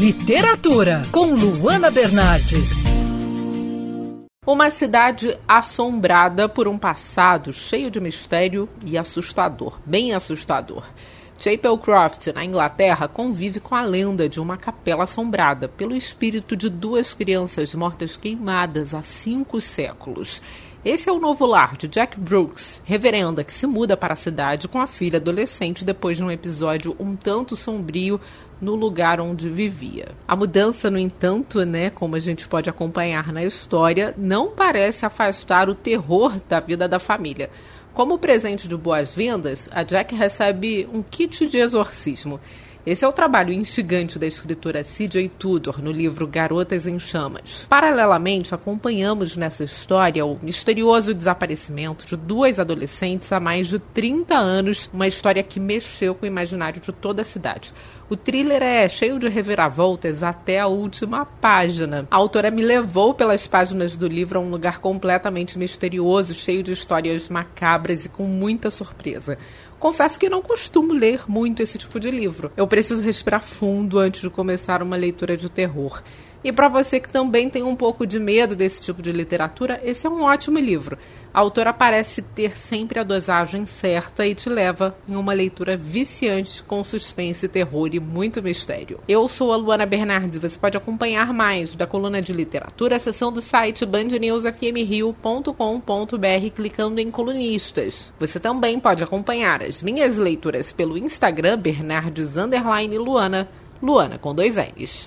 Literatura, com Luana Bernardes. Uma cidade assombrada por um passado cheio de mistério e assustador, bem assustador. Chapelcroft, na Inglaterra, convive com a lenda de uma capela assombrada pelo espírito de duas crianças mortas queimadas há cinco séculos. Esse é o novo lar de Jack Brooks, reverenda que se muda para a cidade com a filha adolescente depois de um episódio um tanto sombrio no lugar onde vivia. A mudança, no entanto, né, como a gente pode acompanhar na história, não parece afastar o terror da vida da família. Como presente de boas-vindas, a Jack recebe um kit de exorcismo esse é o trabalho instigante da escritora C.J. Tudor no livro Garotas em Chamas. Paralelamente, acompanhamos nessa história o misterioso desaparecimento de duas adolescentes há mais de 30 anos, uma história que mexeu com o imaginário de toda a cidade. O thriller é cheio de reviravoltas até a última página. A autora me levou pelas páginas do livro a um lugar completamente misterioso, cheio de histórias macabras e com muita surpresa. Confesso que não costumo ler muito esse tipo de livro. Eu preciso respirar fundo antes de começar uma leitura de terror. E para você que também tem um pouco de medo desse tipo de literatura, esse é um ótimo livro. A autora parece ter sempre a dosagem certa e te leva em uma leitura viciante com suspense, terror e muito mistério. Eu sou a Luana Bernardes você pode acompanhar mais da coluna de literatura acessando o site bandnewsfmrio.com.br clicando em colunistas. Você também pode acompanhar as minhas leituras pelo Instagram Bernardes Luana, Luana com dois N's.